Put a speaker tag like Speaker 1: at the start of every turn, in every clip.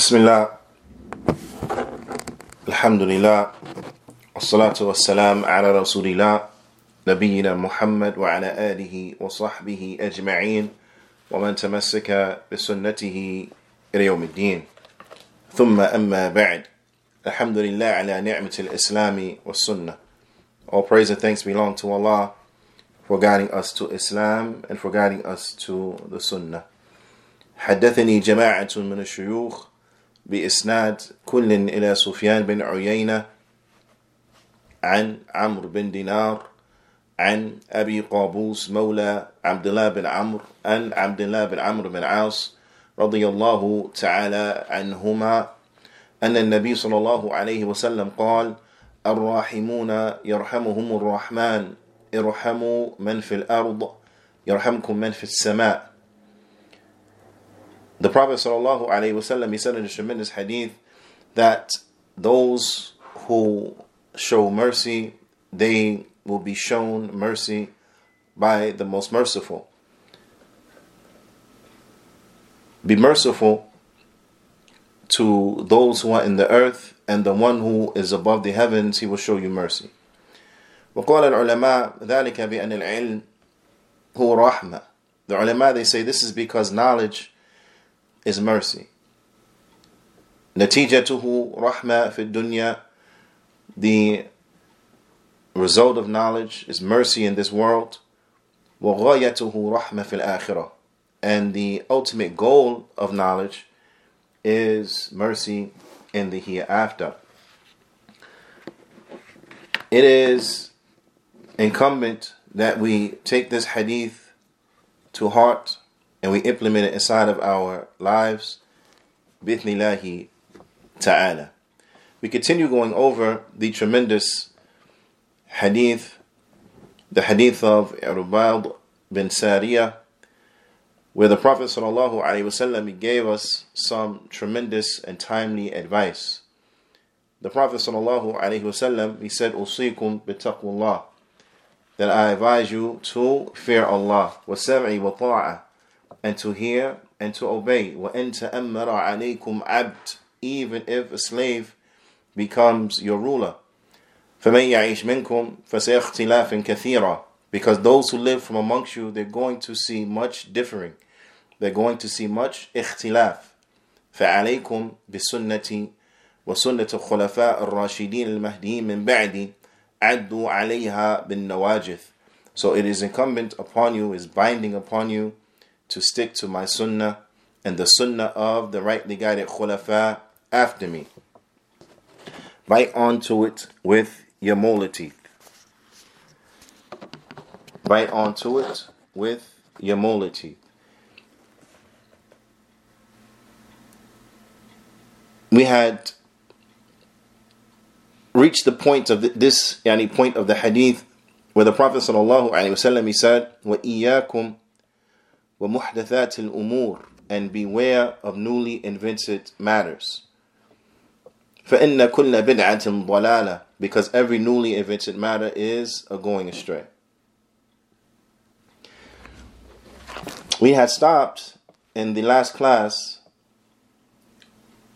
Speaker 1: بسم الله. الحمد لله. والصلاة والسلام على رسول الله نبينا محمد وعلى آله وصحبه أجمعين ومن تمسك بسنته إلى يوم الدين. ثم أما بعد الحمد لله على نعمة الإسلام والسنة. All praise and thanks belong to Allah for guiding us to Islam and for guiding us to the Sunnah. حدثني جماعة من الشيوخ بإسناد كل إلى سفيان بن عيينة عن عمرو بن دينار عن أبي قابوس مولى عبد الله بن عمرو عن عبد الله بن عمرو بن عاص رضي الله تعالى عنهما أن النبي صلى الله عليه وسلم قال الراحمون يرحمهم الرحمن ارحموا من في الأرض يرحمكم من في السماء. The Prophet sallallahu alaihi wasallam he said in a tremendous hadith that those who show mercy they will be shown mercy by the most merciful. Be merciful to those who are in the earth and the one who is above the heavens he will show you mercy. وقال العلماء ذلك بأن العلم هو رحمة. The ulama they say this is because knowledge is mercy. نتيجته رحمة في الدنيا The result of knowledge is mercy in this world. وغايته رحمة في الآخرة And the ultimate goal of knowledge is mercy in the hereafter. It is incumbent that we take this hadith to heart and we implement it inside of our lives. Bithnillahi ta'ala. We continue going over the tremendous hadith, the hadith of Irbad bin Sariyah, where the Prophet ﷺ gave us some tremendous and timely advice. The Prophet ﷺ he said, "Usikum bitaqullah," that I advise you to fear Allah, wa wa and to hear and to obey. وَإِن تَأَمَّرَ عَلَيْكُمْ عَبْدٌ Even if a slave becomes your ruler. فَمَن يَعِيشْ مِنْكُمْ فَسَيَخْتِلَافٍ كَثِيرًا Because those who live from amongst you, they're going to see much differing. They're going to see much اختلاف. فَعَلَيْكُمْ بِسُنَّتي وسنة الخلفاء الراشدين المهديين من بعدي عدوا عليها بالنواجذ. So it is incumbent upon you, is binding upon you to stick to my sunnah and the sunnah of the rightly guided khulafa after me. Bite onto it with your molar teeth. Bite onto it with your molar teeth. We had reached the point of this, yani point of the hadith, where the Prophet sallallahu alaihi wasallam he said, "Wa iyyakum وَمُحْدَثَاتِ الْأُمُورِ And beware of newly invented matters. فَإِنَّ كُلَّ بِدْعَةٍ ضَلَالَةٍ Because every newly invented matter is a going astray. We had stopped in the last class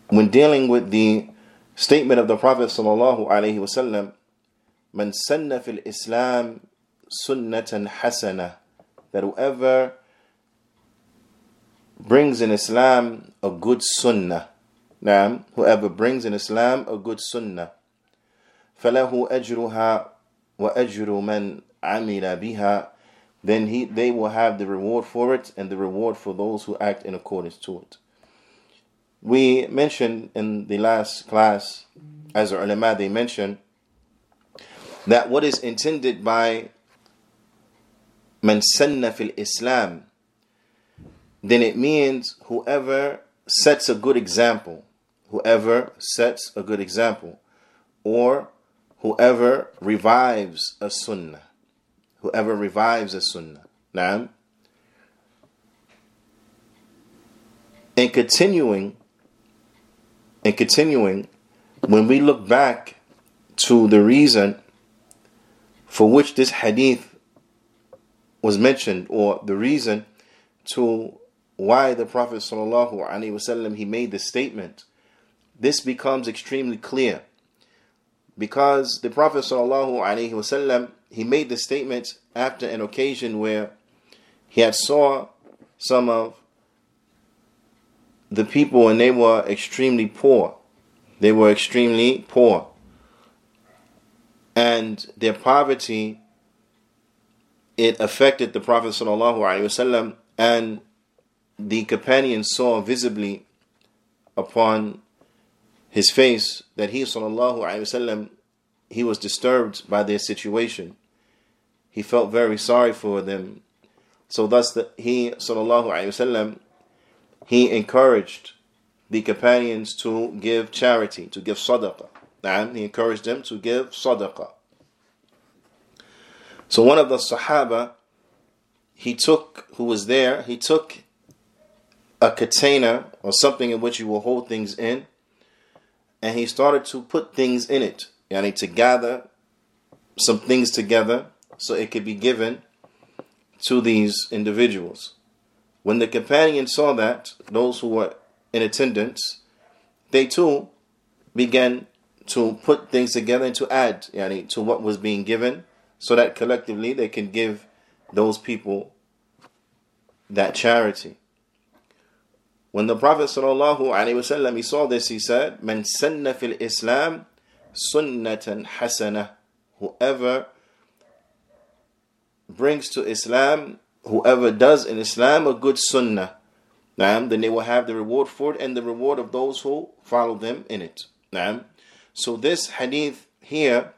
Speaker 1: when dealing with the statement of the Prophet sallallahu alaihi wasallam, "Man sanna fil Islam sunnatan hasana," that whoever brings in Islam a good sunnah, naam, whoever brings in Islam a good sunnah, فله أجرها وأجر من عمل بها then he they will have the reward for it and the reward for those who act in accordance to it. We mentioned in the last class, as the ulama they mentioned, that what is intended by man sanna fil Islam, then it means whoever sets a good example, whoever sets a good example, or whoever revives a sunnah, whoever revives a sunnah. Now, and continuing and continuing, when we look back to the reason for which this hadith was mentioned, or the reason to why the Prophet ﷺ he made the statement this becomes extremely clear because the Prophet ﷺ, he made the statement after an occasion where he had saw some of the people and they were extremely poor. They were extremely poor. And their poverty it affected the Prophet ﷺ and the companion saw visibly upon his face that he sallallahu alaihi wasallam he was disturbed by their situation. He felt very sorry for them. So thus the, he sallallahu alaihi wasallam he encouraged the companions to give charity, to give sadaqah. And he encouraged them to give sadaqah. So one of the Sahaba, he took, who was there, he took a container or something in which you will hold things in, and he started to put things in it. Yani to gather some things together so it could be given to these individuals. When the companions saw that, those who were in attendance, they too began to put things together and to add yani, to what was being given so that collectively they can give those people that charity. When the Prophet ﷺ, he saw this, he said, "Man sanna fil Islam sunnatan hasana." Whoever brings to Islam, whoever does in Islam a good sunnah, then they will have the reward for it and the reward of those who follow them in it. So this hadith here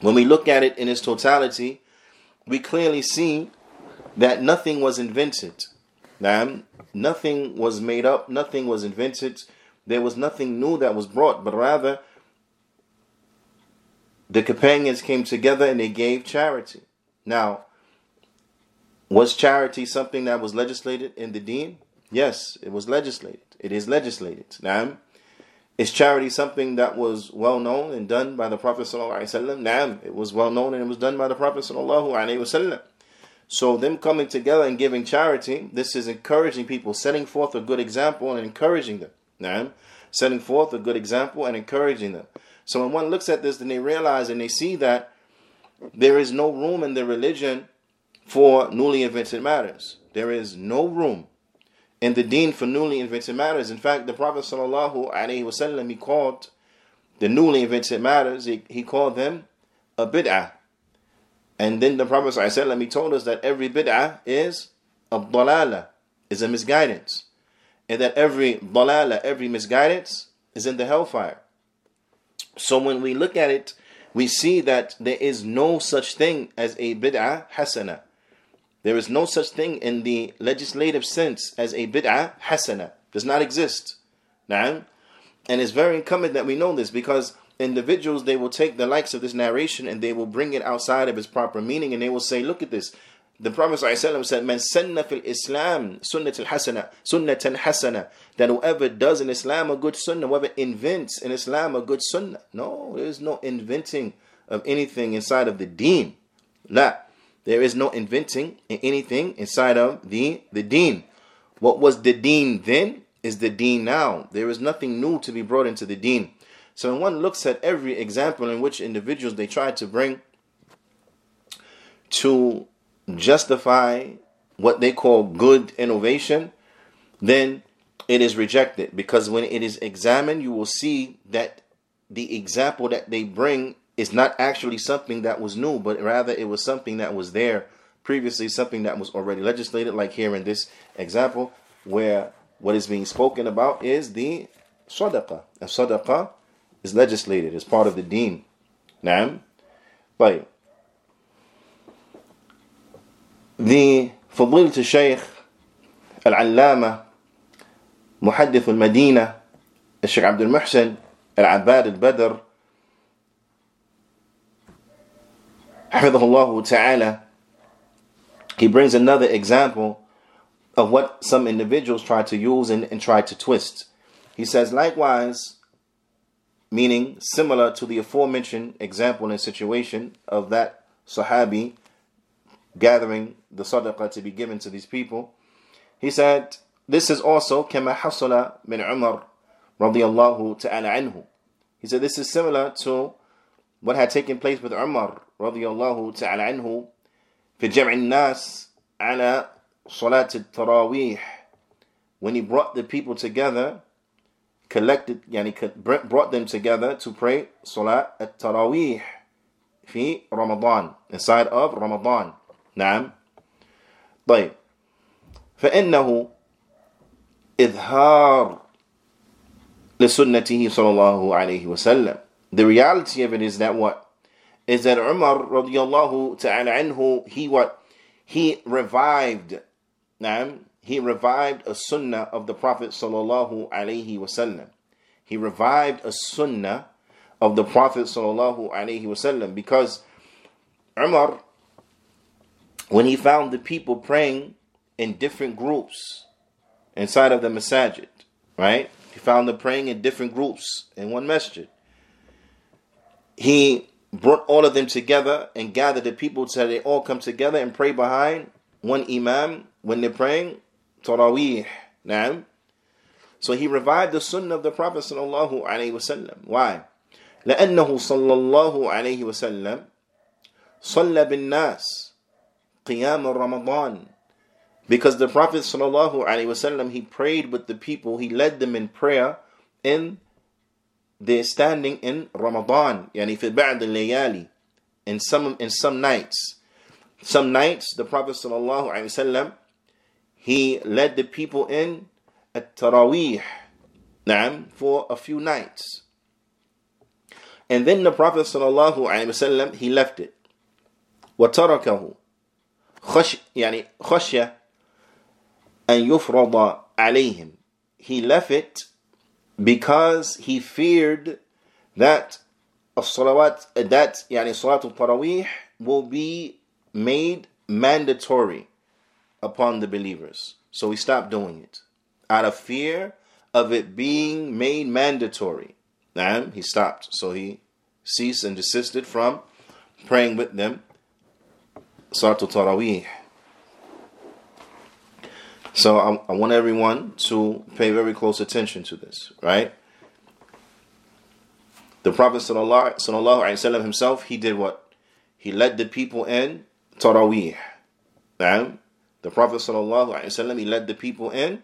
Speaker 1: when we look at it in its totality, we clearly see that nothing was invented. Nothing was made up, nothing was invented. There was nothing new that was brought, but rather the companions came together and they gave charity. Now, was charity something that was legislated in the deen? Yes, it was legislated. It is legislated. Now, is charity something that was well known and done by the Prophet? Naam, it was well known and it was done by the Prophet ﷺ. So them coming together and giving charity, this is encouraging people, setting forth a good example and encouraging them. Naam, setting forth a good example and encouraging them. So when one looks at this, then they realize and they see that there is no room in the religion for newly invented matters. There is no room in the deen for newly invented matters. In fact, the Prophet sallallahu alaihi wasallam he called the newly invented matters, he, he called them a bid'ah. And then the Prophet he told us that every bid'ah is a dalala, is a misguidance. And that every dalala, every misguidance is in the hellfire. So when we look at it, we see that there is no such thing as a bid'ah hasana. There is no such thing in the legislative sense as a bid'ah hasana. Does not exist. Now, and it's very incumbent that we know this because individuals they will take the likes of this narration and they will bring it outside of its proper meaning and they will say, look at this. The Prophet said, Man sanna fil Islam sunnat al hasana, sunnatan hasana. That whoever does in Islam a good sunnah, whoever invents in Islam a good sunnah. No, there is no inventing of anything inside of the deen. La. There is no inventing in anything inside of the, the deen. What was the deen then is the deen now. There is nothing new to be brought into the deen. So when one looks at every example in which individuals they try to bring to justify what they call good innovation, then it is rejected because when it is examined, you will see that the example that they bring is not actually something that was new, but rather it was something that was there previously, something that was already legislated, like here in this example, where what is being spoken about is the sadaqah. And sadaqah is legislated, as part of the deen. Naam. But the فضيلة الشيخ العلامة محدث المدينة الشيخ عبد المحسن العباد البدر Hafidhullah ta'ala, he brings another example of what some individuals try to use and, and try to twist. He says, likewise, meaning similar to the aforementioned example and situation of that Sahabi gathering the sadaqah to be given to these people. He said, This is also كما حصل من عمر radiallahu ta'ala anhu. He said this is similar to what had taken place with Umar radiallahu ta'ala anhu في جمع الناس على صلاة التراويح when he brought the people together collected يعني brought them together to pray صلاة التراويح في رمضان inside of رمضان نعم طيب فإنه إظهار لسنته صلى الله عليه وسلم the reality of it is that what is that Umar radiallahu ta'ala anhu he what he revived نعم he revived a sunnah of the Prophet sallallahu alaihi wasallam. He revived a sunnah of the Prophet sallallahu alaihi wasallam because Umar, when he found the people praying in different groups inside of the masajid, right? He found them praying in different groups in one masjid. He brought all of them together and gathered the people so they all come together and pray behind one imam when they're praying Taraweeh. Naam. So he revived the sunnah of the Prophet sallallahu alaihi wasallam. Why? لأنه صلى الله عليه وسلم صلى بالناس قيام رمضان because the Prophet sallallahu alaihi wasallam he prayed with the people he led them in prayer in their standing in Ramadan يعني في بعض الليالي in some in some nights some nights the Prophet sallallahu alaihi wasallam he led the people in at Taraweeh نعم, for a few nights. And then the Prophet sallallahu alaihi wasallam he left it. وتركه خش يعني خشية أن يفرض عليهم. He left it because he feared that الصلوات that يعني صلاة التراويح will be made mandatory upon the believers. So he stopped doing it out of fear of it being made mandatory. And he stopped. So he ceased and desisted from praying with them. Salatul Taraweeh. So I, I, want everyone to pay very close attention to this, right? The Prophet Sallallahu Alaihi Wasallam himself, he did what? He led the people in Taraweeh. The Prophet ﷺ, he led the people in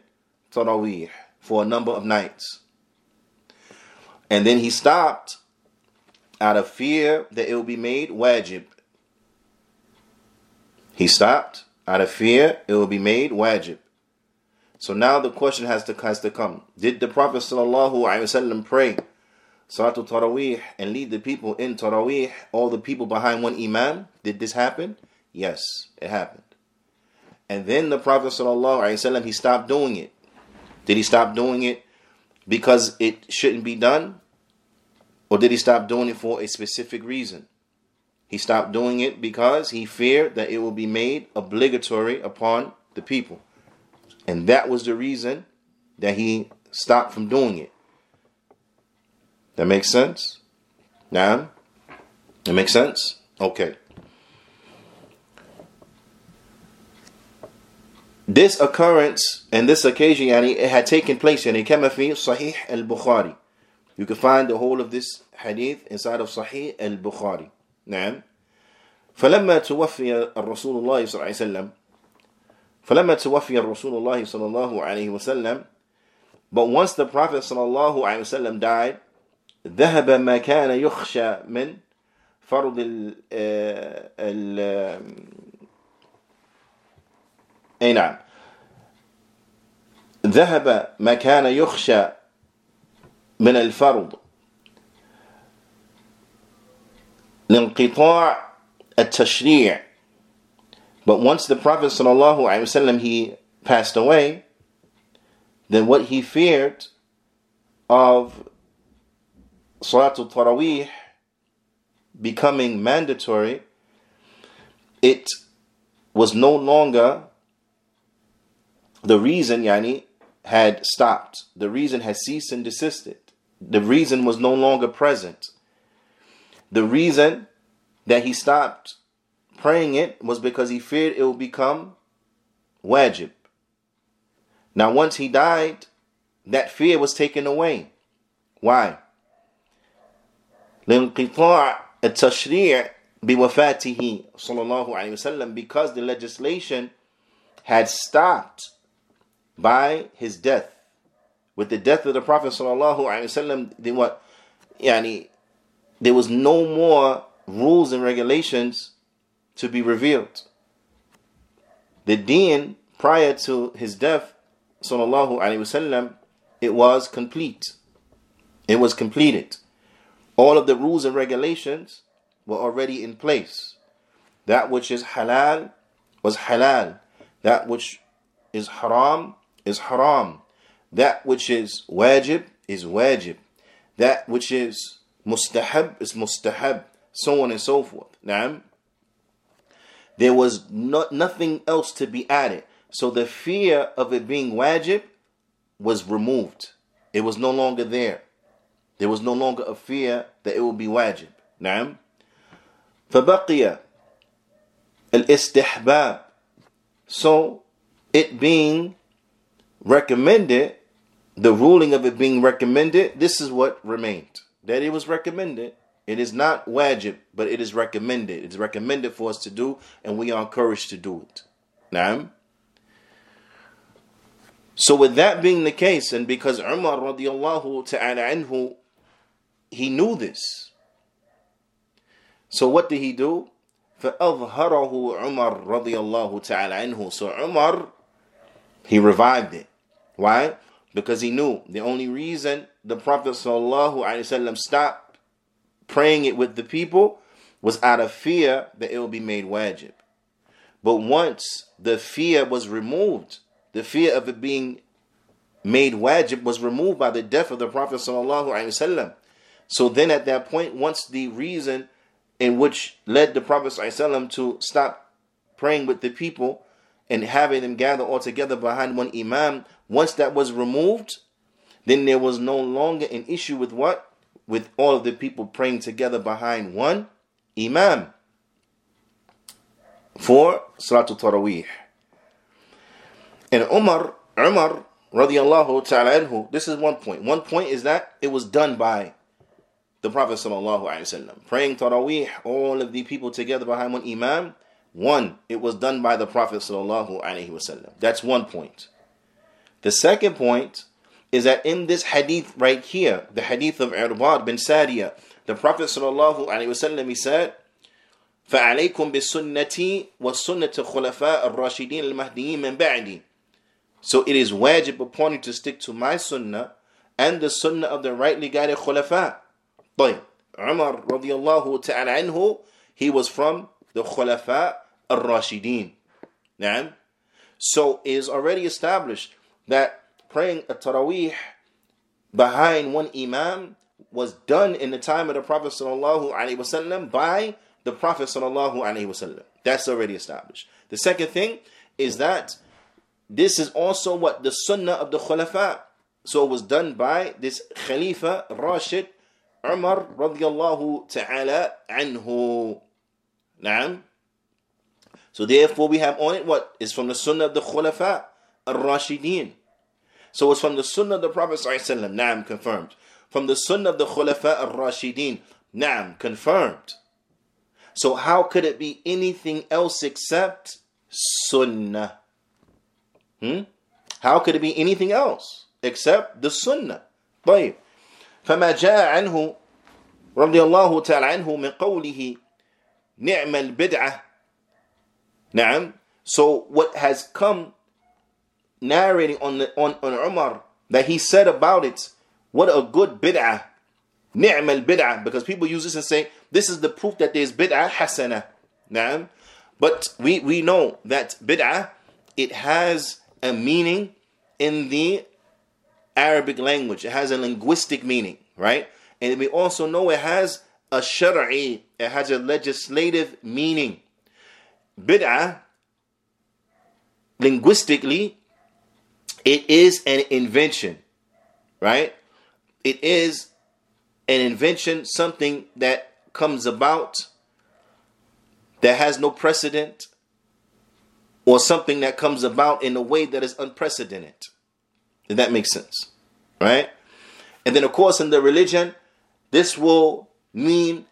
Speaker 1: Taraweeh for a number of nights. And then he stopped out of fear that it will be made wajib. He stopped out of fear it will be made wajib. So now the question has to, has to come. Did the Prophet ﷺ pray Salatul Taraweeh and lead the people in Taraweeh, all the people behind one Imam? Did this happen? Yes, it happened. And then the Prophet ﷺ, he stopped doing it. Did he stop doing it because it shouldn't be done? Or did he stop doing it for a specific reason? He stopped doing it because he feared that it will be made obligatory upon the people. And that was the reason that he stopped from doing it. That makes sense? Now, that makes sense? Okay. This occurrence and this occasion, yani, it had taken place يعني كما في صحيح البخاري. You can find the whole of this hadith inside of صحيح البخاري. نعم. فلما توفي الرسول الله صلى الله عليه وسلم فلما توفي الرسول الله صلى الله عليه وسلم But once the Prophet صلى الله عليه وسلم died ذهب ما كان يخشى من فرض ال ال أي نعم ذهب ما كان يخشى من الفرض لانقطاع التشريع but once the Prophet وسلم, he passed away then what he feared of Salatul Taraweeh becoming mandatory it was no longer the reason yani had stopped. The reason had ceased and desisted. The reason was no longer present. The reason that he stopped praying it was because he feared it would become wajib. Now, once he died, that fear was taken away. Why? لانقطاع التشريع بوفاته صلى الله عليه وسلم because the legislation had stopped by his death. With the death of the Prophet sallallahu alaihi wasallam, then what? Yani, there was no more rules and regulations to be revealed. The deen prior to his death, sallallahu alaihi wasallam, it was complete. It was completed. All of the rules and regulations were already in place. That which is halal was halal. That which is haram is haram. That which is wajib is wajib. That which is mustahab is mustahab. So on and so forth. Naam. There was no, nothing else to be added. So the fear of it being wajib was removed. It was no longer there. There was no longer a fear that it would be wajib. نعم فبقي الاستحباب So it being recommended, the ruling of it being recommended, this is what remained. That it was recommended. It is not wajib, but it is recommended. It's recommended for us to do, and we are encouraged to do it. Naam. So with that being the case, and because Umar radiallahu ta'ala anhu, he knew this. So what did he do? فأظهره عمر رضي الله تعالى عنه. So Umar, he revived it. Why? Because he knew the only reason the Prophet ﷺ stopped praying it with the people was out of fear that it will be made wajib. But once the fear was removed, the fear of it being made wajib was removed by the death of the Prophet ﷺ. So then at that point, once the reason in which led the Prophet ﷺ to stop praying with the people and having them gather all together behind one imam, once that was removed, then there was no longer an issue with what? With all of the people praying together behind one imam for Salatul Taraweeh. And Umar, Umar radiallahu ta'ala anhu, this is one point. One point is that it was done by the Prophet sallallahu alaihi wasallam. Praying Taraweeh, all of the people together behind one imam. One, it was done by the Prophet sallallahu alaihi wasallam. That's one point. The second point is that in this hadith right here, the hadith of Irbad bin Sariyah, the Prophet sallallahu alaihi wasallam he said, فعليكم بسنتي وسنة خُلَفَاءِ الراشدين المهديين من بعدي. So it is wajib upon you to stick to my sunnah and the sunnah of the rightly guided khulafa. طيب, Umar الله تعالى عنه he was from the khulafa al-rashidin. نعم. So it is already established that praying a taraweeh behind one imam was done in the time of the Prophet sallallahu alaihi wasallam by the Prophet sallallahu alaihi wasallam. That's already established. The second thing is that this is also what the sunnah of the Khulafa. So it was done by this Khalifa Rashid Umar radiallahu ta'ala anhu. Naam. So therefore we have on it what is from the sunnah of the Khulafa al-Rashidin. So it's from the sunnah of the Prophet sallallahu Naam confirmed. From the sunnah of the Khulafa al-Rashidin. Naam confirmed. So how could it be anything else except sunnah? Hmm? How could it be anything else except the sunnah? طيب فما جاء عنه رضي الله تعالى عنه من قوله نعم البدعة Na'am. So what has come narrating on the on, on Umar that he said about it, what a good bid'ah. Ni'm al bid'ah, because people use this and say, this is the proof that there's bid'ah hasana. Na'am. But we, we know that bid'ah, it has a meaning in the Arabic language. It has a linguistic meaning, right? And we also know it has a shar'i, it has a legislative meaning. Bid'ah, linguistically, it is an invention, right? It is an invention, something that comes about that has no precedent, or something that comes about in a way that is unprecedented. Did that make sense? Right? And then, of course, in the religion, this will mean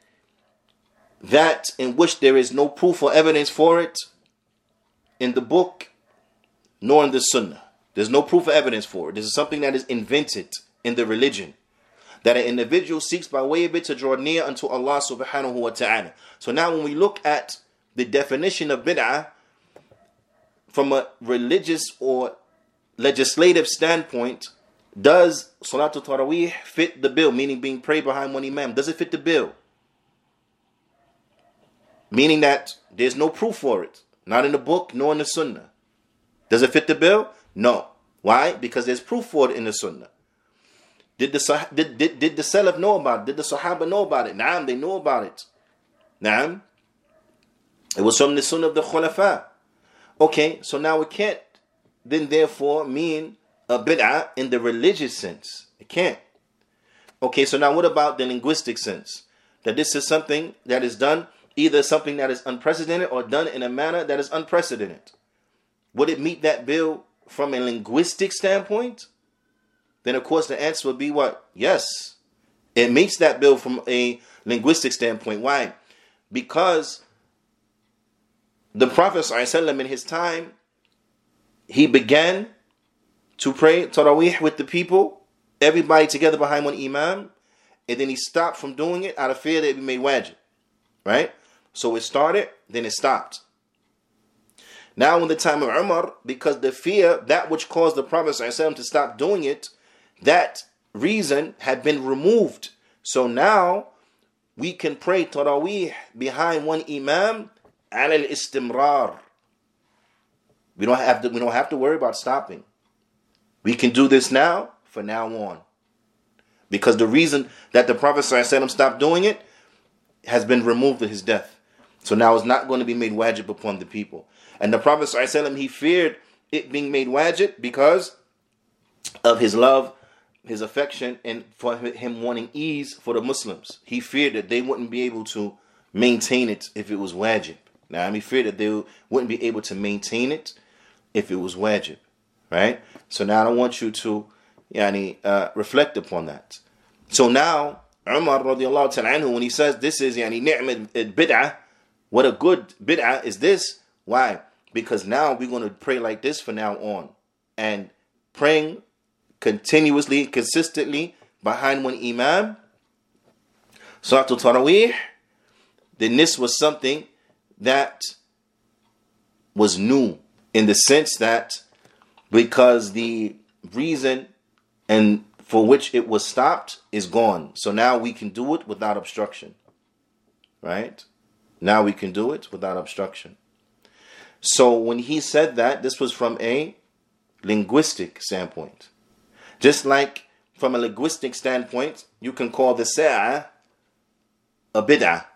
Speaker 1: that in which there is no proof or evidence for it in the book nor in the sunnah. There's no proof or evidence for it. This is something that is invented in the religion that an individual seeks by way of it to draw near unto Allah subhanahu wa ta'ala. So now when we look at the definition of bid'ah from a religious or legislative standpoint, does Salatul Taraweeh fit the bill? Meaning being prayed behind one imam. Does it fit the bill? Meaning that there's no proof for it. Not in the book, nor in the sunnah. Does it fit the bill? No. Why? Because there's proof for it in the sunnah. Did the did, did, did the Salaf know about it? Did the Sahaba know about it? Naam, they know about it. Naam. It was from the Sunnah of the Khulafa. Okay, so now it can't then therefore mean a bid'ah in the religious sense. It can't. Okay, so now what about the linguistic sense? That this is something that is done, either something that is unprecedented or done in a manner that is unprecedented. Would it meet that bill from a linguistic standpoint? Then of course the answer would be what? Yes. It meets that bill from a linguistic standpoint. Why? Because the Prophet ﷺ in his time, he began to pray Taraweeh with the people, everybody together behind one Imam, and then he stopped from doing it out of fear that it would be made wajib. Right? So it started, then it stopped. Now, in the time of Umar, because the fear, that which caused the Prophet ﷺ to stop doing it, that reason had been removed. So now we can pray Taraweeh behind one Imam al istimrar. We don't have to we don't have to worry about stopping. We can do this now for now on. Because the reason that the Prophet ﷺ stopped doing it has been removed at his death. So now it's not going to be made wajib upon the people. And the Prophet ﷺ, he feared it being made wajib because of his love, his affection, and for him wanting ease for the Muslims. He feared that they wouldn't be able to maintain it if it was wajib. Now, I mean, he feared that they wouldn't be able to maintain it if it was wajib. Right? So now I want you to yani, uh, reflect upon that. So now, Umar when he says this is yani, ni'mat bid'ah, what a good bid'ah is this? Why? Because now we're going to pray like this from now on. And praying continuously, consistently behind one imam, Salatul Taraweeh, then this was something that was new in the sense that because the reason and for which it was stopped is gone. So now we can do it without obstruction. Right? Now we can do it without obstruction. So when he said that, this was from a linguistic standpoint. Just like from a linguistic standpoint, you can call the sa'a a bid'ah.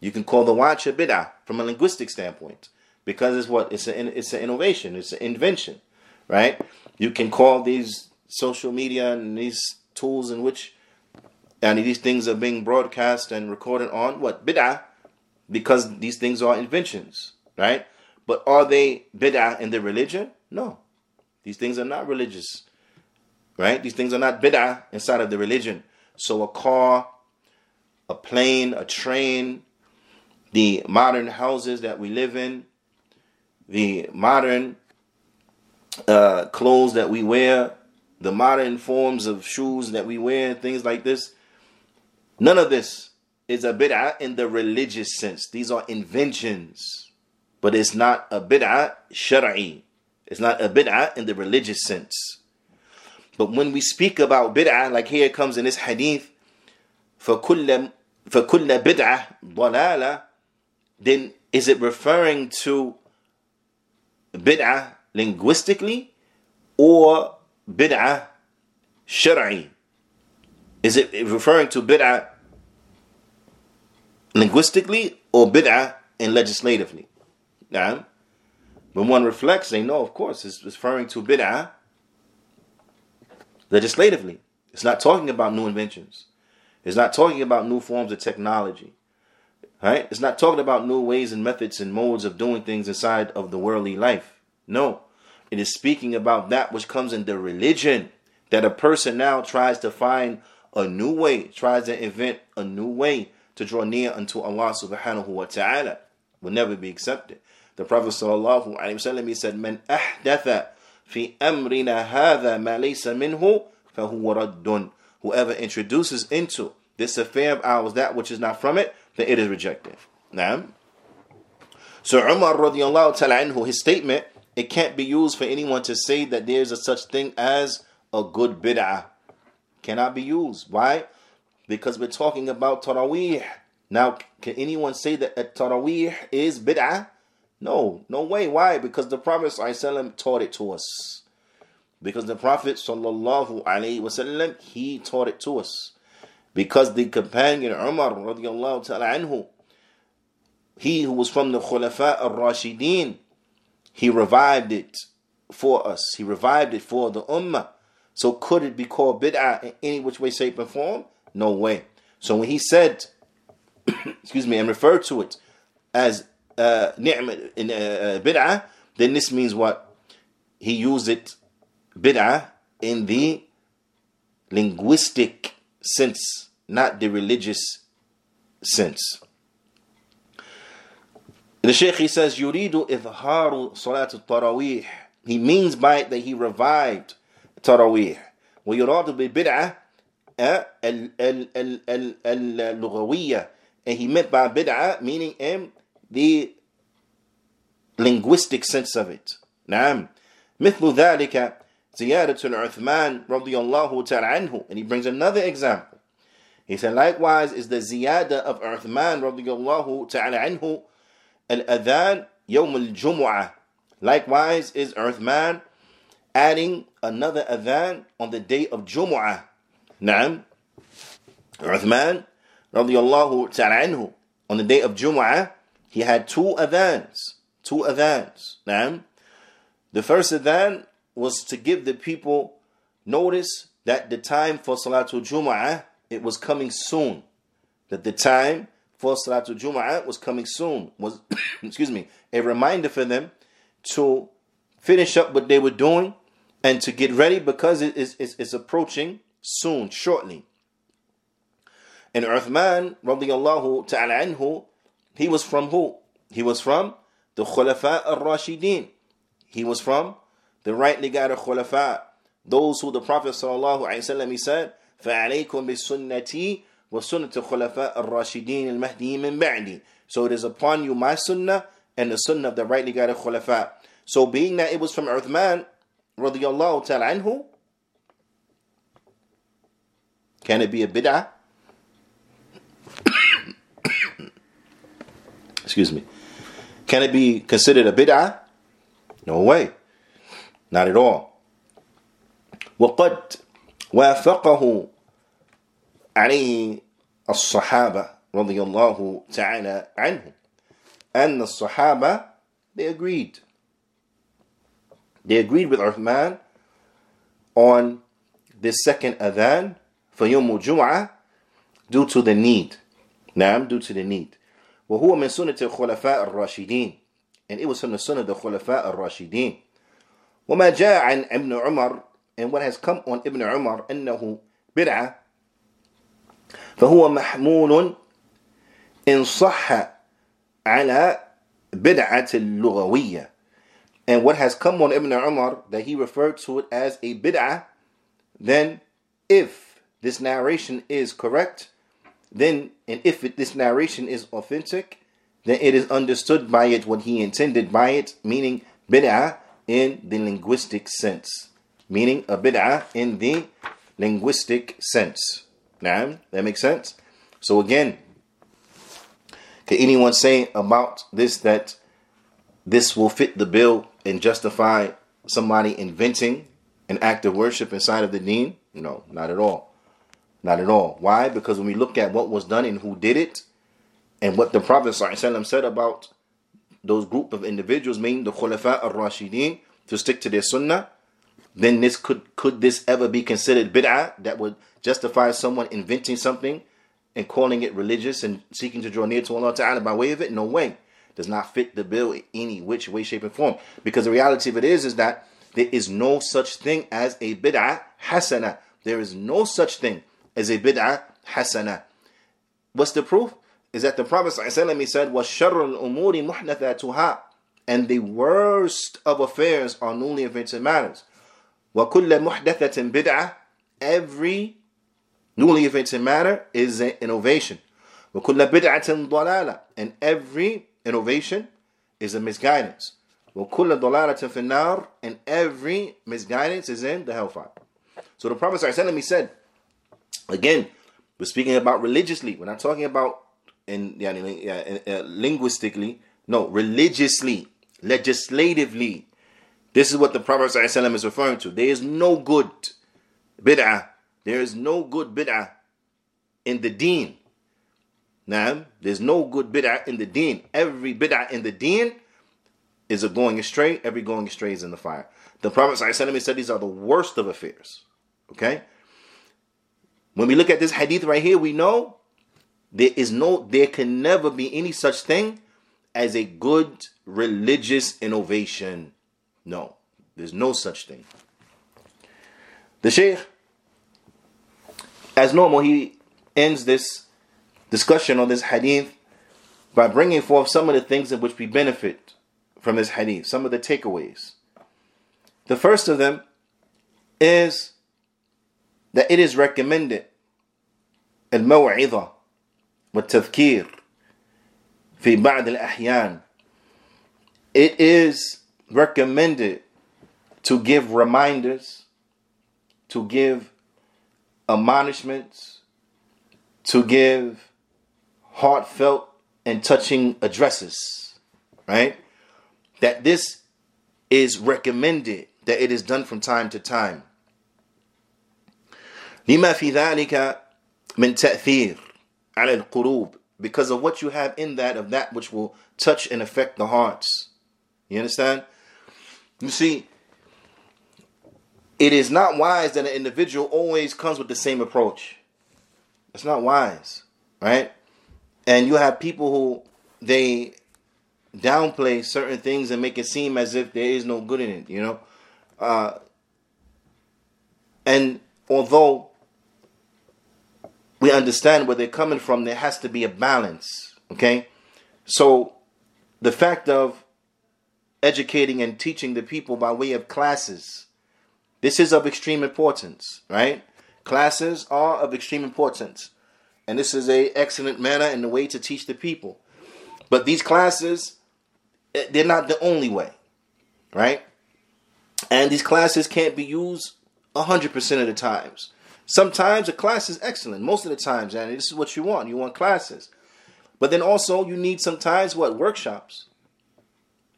Speaker 1: You can call the watch a bid'ah from a linguistic standpoint because it's what it's an it's an innovation, it's an invention, right? You can call these social media and these tools in which and these things are being broadcast and recorded on what bid'ah because these things are inventions, right? But are they bid'ah in the religion? No. These things are not religious. Right? These things are not bid'ah inside of the religion. So a car, a plane, a train, the modern houses that we live in, the modern uh, clothes that we wear, the modern forms of shoes that we wear, things like this. None of this is a bid'ah in the religious sense. These are inventions but it's not a bid'ah shar'i. It's not a bid'ah in the religious sense. But when we speak about bid'ah, like here it comes in this hadith, فَكُلَّ, فَكُلَّ بِدْعَةٍ ضَلَالَةٍ then is it referring to bid'ah linguistically or bid'ah shar'i? Is it referring to bid'ah linguistically or bid'ah and legislatively? Now, when one reflects, they know, of course, it's referring to bid'ah legislatively. It's not talking about new inventions. It's not talking about new forms of technology. Right? It's not talking about new ways and methods and modes of doing things inside of the worldly life. No. It is speaking about that which comes in the religion that a person now tries to find a new way, tries to invent a new way to draw near unto Allah subhanahu wa ta'ala, will never be accepted. The Prophet sallallahu he said, "Man ahdatha fi amrina hadha ma laysa minhu fahuwa raddun." Whoever introduces into this affair of ours that which is not from it, then it is rejected. Now, so Umar radiallahu ta'ala anhu, his statement, it can't be used for anyone to say that there's a such thing as a good bid'ah. Cannot be used. Why? Because we're talking about Taraweeh. Now, can anyone say that a Taraweeh is bid'ah? No, no way. Why? Because the Prophet ﷺ taught it to us. Because the Prophet ﷺ, he taught it to us. Because the companion Umar radiallahu ta'ala anhu, he who was from the Khulafa al-Rashideen, he revived it for us. He revived it for the Ummah. So could it be called bid'ah in any which way, shape, or form? No way. So when he said, excuse me, and referred to it as uh, in uh, bid'ah, then this means what? He used it bid'ah in the linguistic sense, not the religious sense. The Shaykh he says, Yuridu idharu salat tarawih. He means by it that he revived tarawih. ويراد بالبدعة اللغوية and he meant by bid'ah meaning in the linguistic sense of it نعم مثل ذلك زيادة العثمان رضي الله تعالى عنه and he brings another example he said likewise is the ziyada of Uthman رضي الله تعالى عنه Al-Adhan Yawm al-Jumu'ah. Likewise is Uthman adding another adhan on the day of Jumu'ah. Naam. Uthman radiallahu ta'ala anhu on the day of Jumu'ah he had two adhans. Two adhans. Naam. The first adhan was to give the people notice that the time for Salatul Jumu'ah it was coming soon. That the time for Salatul Jum'ah was coming soon, was, excuse me, a reminder for them to finish up what they were doing and to get ready because it is it's, it's approaching soon, shortly. And Uthman, radiallahu ta'ala anhu, he was from who? He was from the Khulafa al-Rashidin. He was from the rightly guided Khulafa. Those who the Prophet sallallahu alayhi wasallam he said, فَعَلَيْكُمْ بِسُنَّتِي وَسُنَّةِ الخُّلَفَاء الرَّاشِدِينَ الْمَهْدِيِّ مِنْ بَعْدِي So it is upon you my sunnah and the sunnah of the rightly guided khulafa. So being that it was from Uthman radiallahu ta'ala anhu, can it be a bid'ah? Excuse me. Can it be considered a bid'ah? No way. Not at all. وقد وافقه عليه الصحابة رضي الله تعالى عنهم and the Sahaba they agreed they agreed with Uthman on the second adhan Yom Jum'ah due to the need نعم due to the need وهو من سنة الخلفاء الراشدين and it was from the sunnah of the خلفاء الراشدين وما جاء عن ابن عمر and what has come on Ibn Umar أنه بدعة فهو محمول إن صح على بدعة اللغوية and what has come on Ibn Umar that he referred to it as a bid'ah then if this narration is correct then and if it, this narration is authentic then it is understood by it what he intended by it meaning bid'ah in the linguistic sense meaning a bid'ah in the linguistic sense now, that makes sense? So again, can anyone say about this that this will fit the bill and justify somebody inventing an act of worship inside of the deen? No, not at all. Not at all. Why? Because when we look at what was done and who did it, and what the Prophet said about those group of individuals, meaning the Khulafa al-Rashideen, to stick to their sunnah, then this could could this ever be considered bid'ah that would justify someone inventing something and calling it religious and seeking to draw near to Allah Ta'ala by way of it? No way. Does not fit the bill in any which way, shape, and form. Because the reality of it is, is that there is no such thing as a bid'ah hasana. There is no such thing is a bid'ah hasana. What's the proof? Is that the Prophet ﷺ, he said, وَالشَّرُّ الْأُمُورِ مُحْدَثَاتُهَا And the worst of affairs are newly invented matters. وَكُلَّ مُحْدَثَةٍ بِدْعَةٍ Every newly invented matter is an innovation. وَكُلَّ بِدْعَةٍ ضَلَالَةٍ And every innovation is a misguidance. وَكُلَّ ضَلَالَةٍ فِي النَّارِ And every misguidance is in the hellfire. So the Prophet ﷺ, he said, again, we're speaking about religiously. We're not talking about in, yeah, in, uh, linguistically. No, religiously, legislatively. This is what the Prophet is referring to. There is no good bid'ah. There is no good bid'ah in the deen. Now, there's no good bid'ah in the deen. Every bid'ah in the deen is a going astray. Every going astray is in the fire. The Prophet ﷺ said these are the worst of affairs. Okay? When we look at this hadith right here, we know there is no, there can never be any such thing as a good religious innovation. No, there's no such thing. The Shaykh, as normal, he ends this discussion on this hadith by bringing forth some of the things in which we benefit from this hadith, some of the takeaways. The first of them is that it is recommended الموعظة والتذكير في بعض الأحيان it is recommended to give reminders to give admonishments to give heartfelt and touching addresses right that this is recommended that it is done from time to time لما في ذلك من تأثير على القلوب because of what you have in that of that which will touch and affect the hearts. You understand? You see, it is not wise that an individual always comes with the same approach. It's not wise, right? And you have people who they downplay certain things and make it seem as if there is no good in it, you know? Uh, and although we understand where they're coming from, there has to be a balance. Okay? So the fact of educating and teaching the people by way of classes, this is of extreme importance, right? Classes are of extreme importance. And this is a excellent manner and the way to teach the people. But these classes, eh, they're not the only way, right? And these classes can't be used 100% of the times. Sometimes a class is excellent. Most of the times, and this is what you want. You want classes. But then also you need sometimes what? Workshops.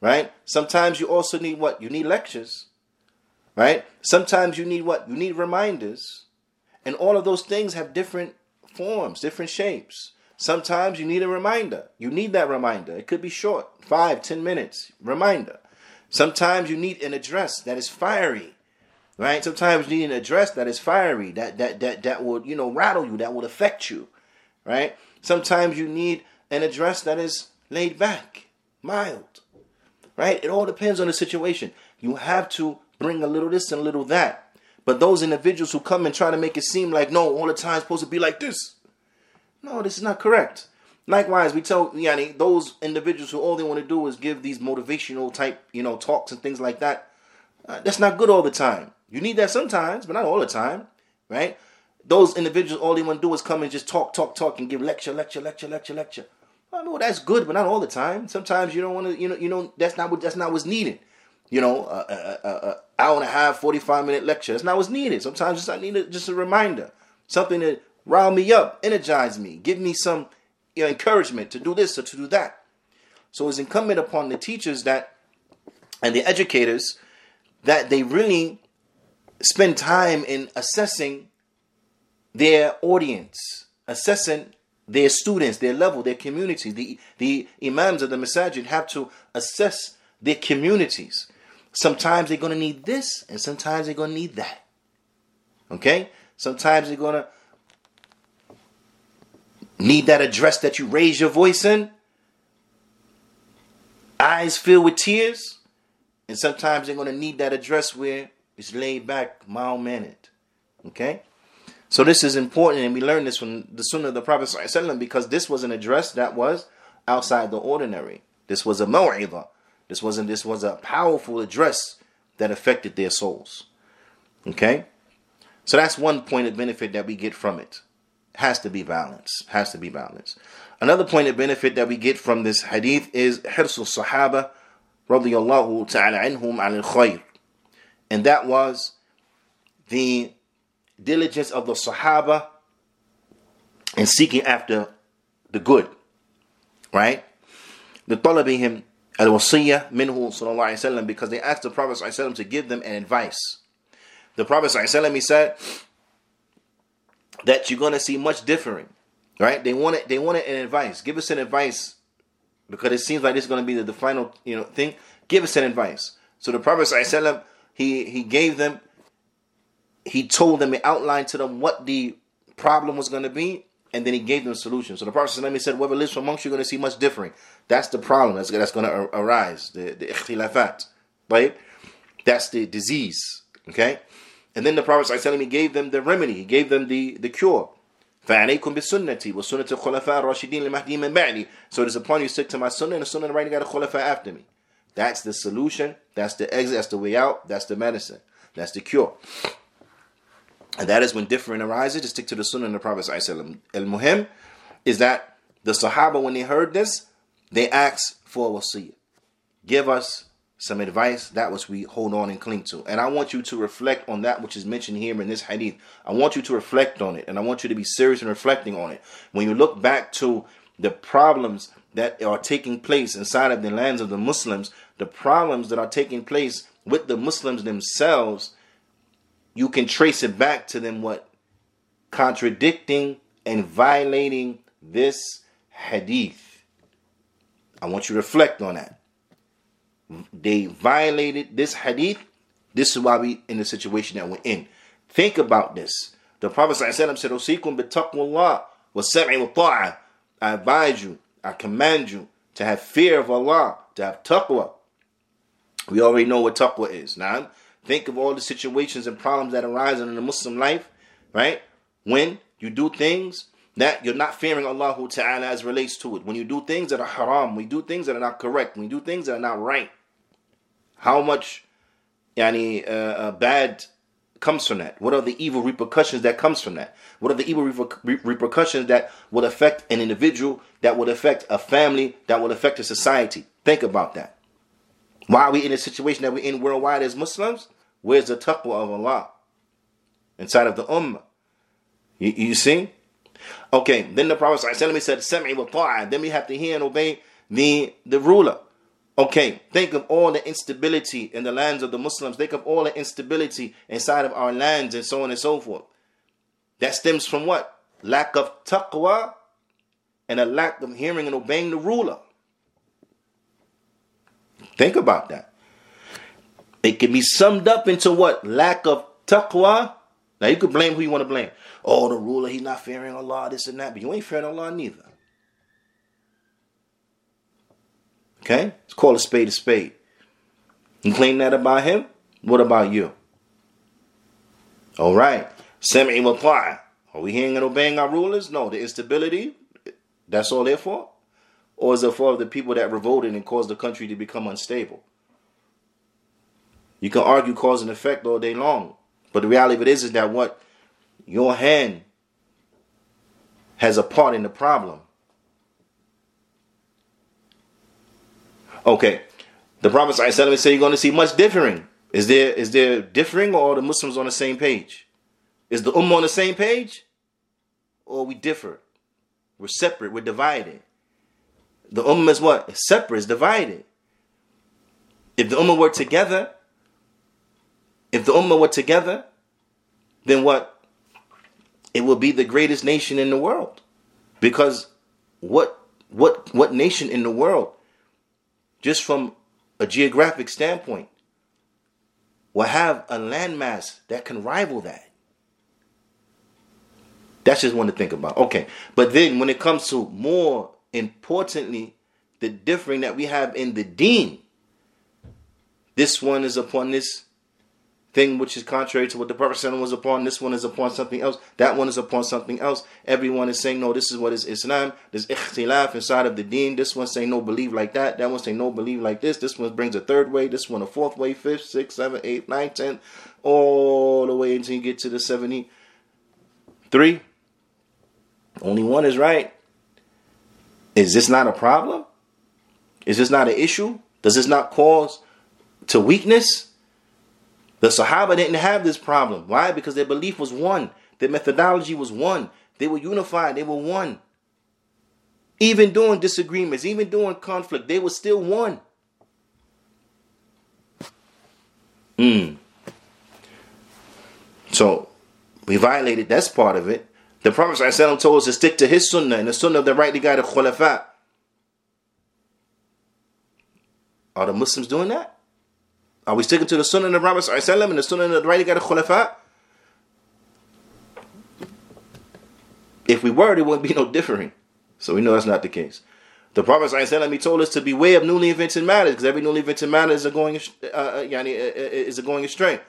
Speaker 1: Right? Sometimes you also need what? You need lectures. Right? Sometimes you need what? You need reminders. And all of those things have different forms, different shapes. Sometimes you need a reminder. You need that reminder. It could be short, five, ten minutes, reminder. Sometimes you need an address that is fiery right? Sometimes you need an address that is fiery, that that that that would you know rattle you, that would affect you, right? Sometimes you need an address that is laid back, mild, right? It all depends on the situation. You have to bring a little this and a little that. But those individuals who come and try to make it seem like no, all the time supposed to be like this. No, this is not correct. Likewise, we tell Yani those individuals who all they want to do is give these motivational type, you know, talks and things like that. Uh, that's not good all the time. You need that sometimes, but not all the time, right? Those individuals, all they want to do is come and just talk, talk, talk, and give lecture, lecture, lecture, lecture, lecture. I know that's good, but not all the time. Sometimes you don't want to, you know, you know, that's not what that's not what's needed. You know, a, a, a, a hour and a half, forty five minute lecture. That's not what's needed. Sometimes I need a, just a reminder, something to rile me up, energize me, give me some you know, encouragement to do this or to do that. So it's incumbent upon the teachers that and the educators that they really spend time in assessing their audience, assessing their students, their level, their community. The, the imams of the masajid have to assess their communities. Sometimes they're going to need this, and sometimes they're going to need that. Okay? Sometimes they're going to need that address that you raise your voice in, eyes filled with tears, and sometimes they're going to need that address where it's laid back, mild mannered. Okay? So this is important, and we learn this from the Sunnah of the Prophet because this was an address that was outside the ordinary. This was a maw'idah. This wasn't. This was a powerful address that affected their souls. Okay, so that's one point of benefit that we get from it. Has to be balanced. Has to be balanced. Another point of benefit that we get from this hadith is hirsul sahaba radiyallahu ta'ala anhum al khayr. And that was the diligence of the Sahaba in seeking after the good. Right? The talabihim al-wasiyah minhu sallallahu alayhi wa because they asked the Prophet sallallahu to give them an advice. The Prophet sallallahu he said that you're going to see much differing. Right? They wanted they wanted an advice. Give us an advice because it seems like this is going to be the, the final you know thing. Give us an advice. So the Prophet sallallahu he he gave them he told them, he outlined to them what the problem was going to be, and then he gave them a solution. So the Prophet ﷺ said, whoever lives amongst you, you're going to see much differing. That's the problem that's, that's going to arise, the, the ikhtilafat, right? That's the disease, okay? And then the Prophet ﷺ, he gave them the remedy, he gave them the, the cure. فَعَلَيْكُمْ بِسُنَّتِي وَسُنَّةِ الْخُلَفَاءِ الرَّاشِدِينَ الْمَهْدِيِّ مِنْ بَعْدِي So it is upon you stick to my sunnah and the sunnah of the right got a khulafa after me. That's the solution, that's the exit, that's the way out, that's the medicine, that's the cure. And that is when different arises to stick to the sunnah and the Prophet. El Muhim is that the Sahaba, when they heard this, they asked for a wasiyah. Give us some advice, that which we hold on and cling to. And I want you to reflect on that which is mentioned here in this hadith. I want you to reflect on it, and I want you to be serious in reflecting on it. When you look back to the problems that are taking place inside of the lands of the Muslims, the problems that are taking place with the Muslims themselves, you can trace it back to them what contradicting and violating this hadith. I want you to reflect on that. They violated this hadith. This is why we in the situation that we're in. Think about this. The Prophet said, Osikum bitaqwallah wa sam'i wa. I advise you, I command you to have fear of Allah, to have taqwa. We already know what taqwa is. Now, Think of all the situations and problems that arise in the Muslim life, right? When you do things that you're not fearing Allah Ta'ala as relates to it. When you do things that are haram, we do things that are not correct, you do things that are not right, how much yani, uh, uh, bad comes from that? What are the evil repercussions that comes from that? What are the evil reper- repercussions that will affect an individual, that will affect a family, that will affect a society? Think about that. Why are we in the situation that we're in worldwide as Muslims? Where's the taqwa of Allah inside of the ummah? You, you see? Okay, then the Prophet ﷺ said, Sam'i wa ta'a. Then we have to hear and obey the, the ruler. Okay, think of all the instability in the lands of the Muslims. Think of all the instability inside of our lands and so on and so forth. That stems from what? Lack of taqwa and a lack of hearing and obeying the ruler. Think about that. It can be summed up into what? Lack of taqwa. Now you could blame who you want to blame. Oh, the ruler, he's not fearing Allah, this and that. But you ain't fearing Allah neither. Okay? It's called a spade a spade. You claim that about him? What about you? All right. Sam'i wa Are we hearing and obeying our rulers? No. The instability, that's all they're for? Or is it for the people that revolted and caused the country to become unstable? You can argue cause and effect all day long. But the reality of it is, is that what your hand has a part in the problem. Okay. The Prophet ﷺ say you're going to see much differing. Is there is there differing or the Muslims on the same page? Is the Ummah on the same page? Or we differ? We're separate, we're divided. The Ummah is what? It's separate, it's divided. If the Ummah were together, if the Ummah were together, then what? It will be the greatest nation in the world. Because what what what nation in the world, just from a geographic standpoint, will have a landmass that can rival that? That's just one to think about. Okay. But then when it comes to more importantly, the differing that we have in the deen, this one is upon this thing which is contrary to what the Prophet was upon. This one is upon something else. That one is upon something else. Everyone is saying, no, this is what is Islam. There's ikhtilaf inside of the deen. This one saying, no, believe like that. That one saying, no, believe like this. This one brings a third way. This one a fourth way, fifth, sixth, seventh, eighth, ninth, tenth, all the way until you get to the 73. Only one is right. Is this not a problem? Is this not an issue? Does this not cause to weakness? The Sahaba didn't have this problem. Why? Because their belief was one. Their methodology was one. They were unified. They were one. Even during disagreements, even during conflict, they were still one. Mm. So we violated that's part of it. The Prophet ﷺ told us to stick to his sunnah and the sunnah of the rightly guided khulafa. Are the Muslims doing that? Are we sticking to the Sunnah of the Prophet and the Sunnah of the right of Khulafa? If we were, there wouldn't be no differing. So we know that's not the case. The Prophet ﷺ, he told us to beware of newly invented matters because every newly invented matter is going uh, uh, uh, uh, is going astray.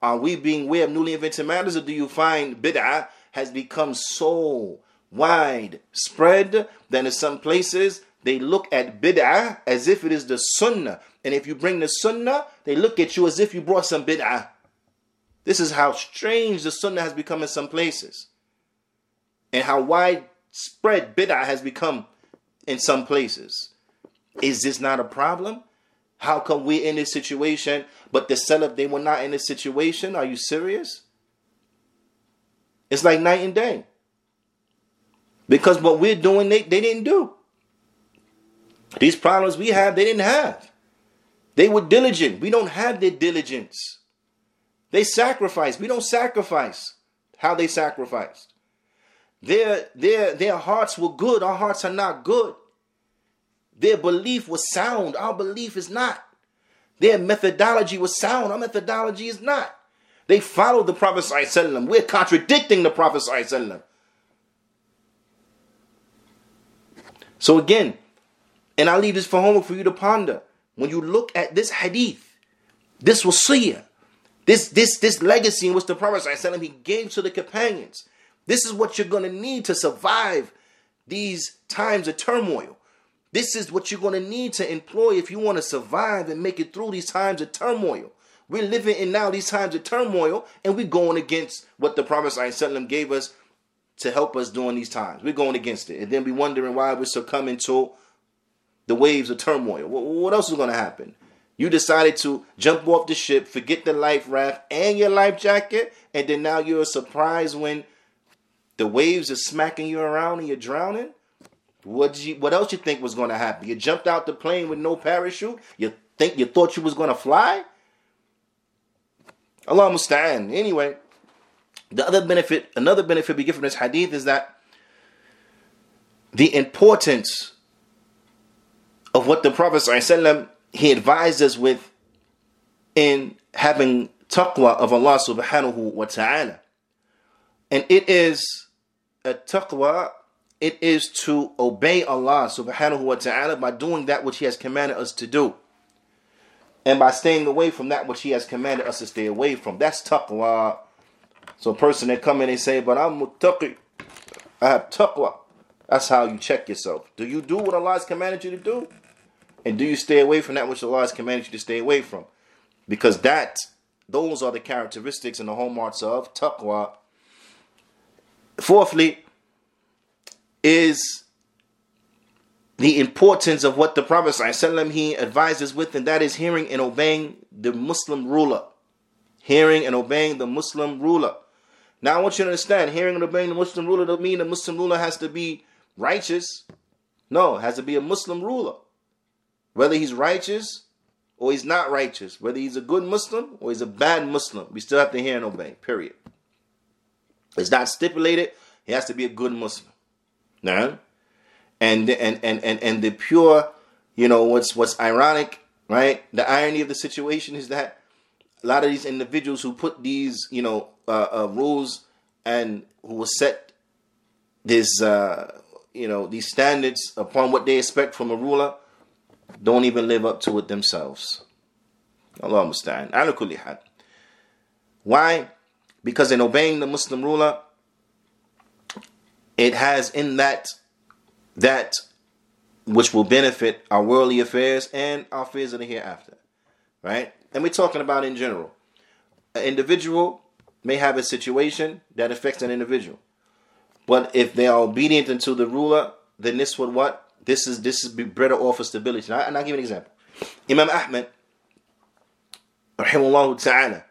Speaker 1: Are we being aware of newly invented matters, or do you find bid'ah has become so widespread that in some places they look at bid'ah as if it is the sunnah and if you bring the sunnah, they look at you as if you brought some bid'ah. This is how strange the sunnah has become in some places. And how widespread bid'ah has become in some places. Is this not a problem? How come we're in this situation, but the Salaf, they were not in this situation? Are you serious? It's like night and day. Because what we're doing, they, they didn't do. These problems we have, they didn't have. They were diligent. We don't have their diligence. They sacrificed. We don't sacrifice how they sacrificed. Their, their, their hearts were good. Our hearts are not good. Their belief was sound. Our belief is not. Their methodology was sound. Our methodology is not. They followed the Prophet. ﷺ. We're contradicting the Prophet. So again, and I leave this for homework for you to ponder when you look at this hadith, this wasiyah, this this this legacy in which the Prophet he gave to the companions, this is what you're going to need to survive these times of turmoil. This is what you're going to need to employ if you want to survive and make it through these times of turmoil. We're living in now these times of turmoil, and we're going against what the Prophet gave us to help us during these times. We're going against it, and then we're wondering why we're succumbing to the waves of turmoil. What else is going to happen? You decided to jump off the ship, forget the life raft and your life jacket, and then now you're surprised when the waves are smacking you around and you're drowning. What you? What else you think was going to happen? You jumped out the plane with no parachute. You think you thought you was going to fly? Allah musta'an. Anyway, the other benefit, another benefit we get from this hadith is that the importance of what the Prophet ﷺ, he advised us with in having taqwa of Allah subhanahu wa ta'ala. And it is a taqwa, it is to obey Allah subhanahu wa ta'ala by doing that which He has commanded us to do. And by staying away from that which He has commanded us to stay away from. That's taqwa. So a person that come in and say, but I'm muttaqi, I have taqwa. That's how you check yourself. Do you do what Allah has commanded you to do? And do you stay away from that which Allah has commanded you to stay away from? Because that, those are the characteristics and the hallmarks of taqwa. Fourthly, is the importance of what the Prophet ﷺ, he advises with, and that is hearing and obeying the Muslim ruler. Hearing and obeying the Muslim ruler. Now I want you to understand, hearing and obeying the Muslim ruler doesn't mean the Muslim ruler has to be righteous. No, it has to be a Muslim ruler. Whether he's righteous or he's not righteous, whether he's a good Muslim or he's a bad Muslim, we still have to hear and obey, period. It's not stipulated, he has to be a good Muslim. Now, and and and and and the pure, you know, what's what's ironic, right? The irony of the situation is that a lot of these individuals who put these, you know, uh, uh, rules and who will set this, uh, you know, these standards upon what they expect from a ruler don't even live up to it themselves. Allah understand. Ala kulli had. Why? Because in obeying the Muslim ruler, it has in that that which will benefit our worldly affairs and our affairs of the hereafter. Right? And we're talking about in general. An individual may have a situation that affects an individual. But if they are obedient unto the ruler, then this would what? This is this is better off offer stability. And, I, and I'll give you an example. Imam Ahmed, rahimahullah ta'ala,